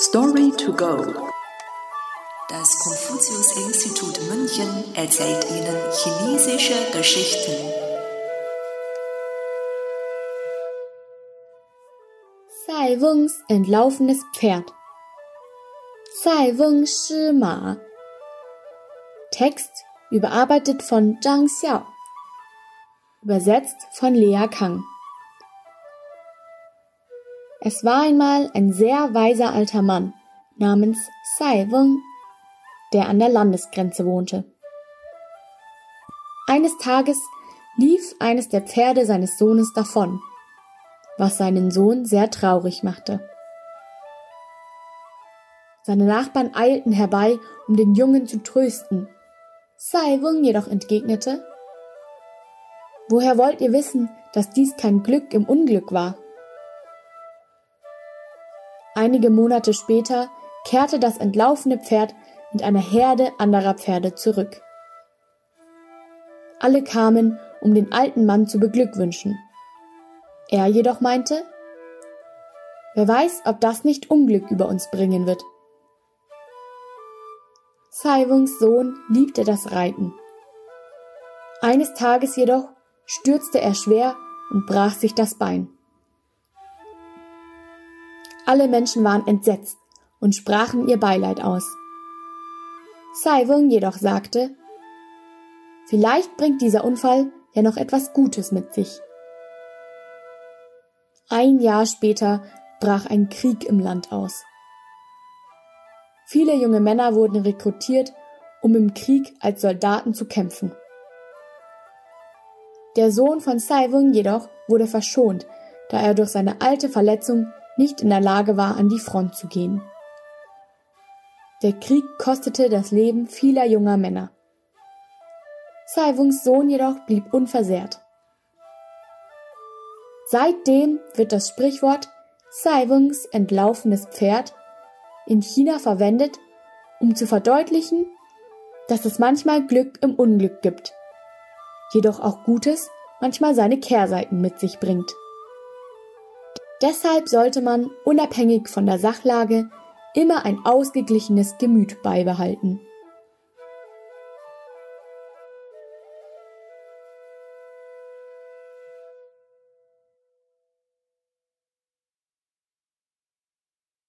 Story to go. Das Konfuzius-Institut München erzählt Ihnen chinesische Geschichten. Sai Wengs entlaufenes Pferd. Sai Weng Shi Ma. Text überarbeitet von Zhang Xiao. Übersetzt von Lea Kang. Es war einmal ein sehr weiser alter Mann namens Sai Weng, der an der Landesgrenze wohnte. Eines Tages lief eines der Pferde seines Sohnes davon, was seinen Sohn sehr traurig machte. Seine Nachbarn eilten herbei, um den Jungen zu trösten. Sai Weng jedoch entgegnete, Woher wollt ihr wissen, dass dies kein Glück im Unglück war? Einige Monate später kehrte das entlaufene Pferd mit einer Herde anderer Pferde zurück. Alle kamen, um den alten Mann zu beglückwünschen. Er jedoch meinte, wer weiß, ob das nicht Unglück über uns bringen wird. Saiwungs Sohn liebte das Reiten. Eines Tages jedoch stürzte er schwer und brach sich das Bein. Alle Menschen waren entsetzt und sprachen ihr Beileid aus. Saiwung jedoch sagte, Vielleicht bringt dieser Unfall ja noch etwas Gutes mit sich. Ein Jahr später brach ein Krieg im Land aus. Viele junge Männer wurden rekrutiert, um im Krieg als Soldaten zu kämpfen. Der Sohn von Saiwung jedoch wurde verschont, da er durch seine alte Verletzung nicht in der Lage war, an die Front zu gehen. Der Krieg kostete das Leben vieler junger Männer. Saiwungs Sohn jedoch blieb unversehrt. Seitdem wird das Sprichwort Saiwungs entlaufenes Pferd in China verwendet, um zu verdeutlichen, dass es manchmal Glück im Unglück gibt, jedoch auch Gutes manchmal seine Kehrseiten mit sich bringt. Deshalb sollte man, unabhängig von der Sachlage, immer ein ausgeglichenes Gemüt beibehalten.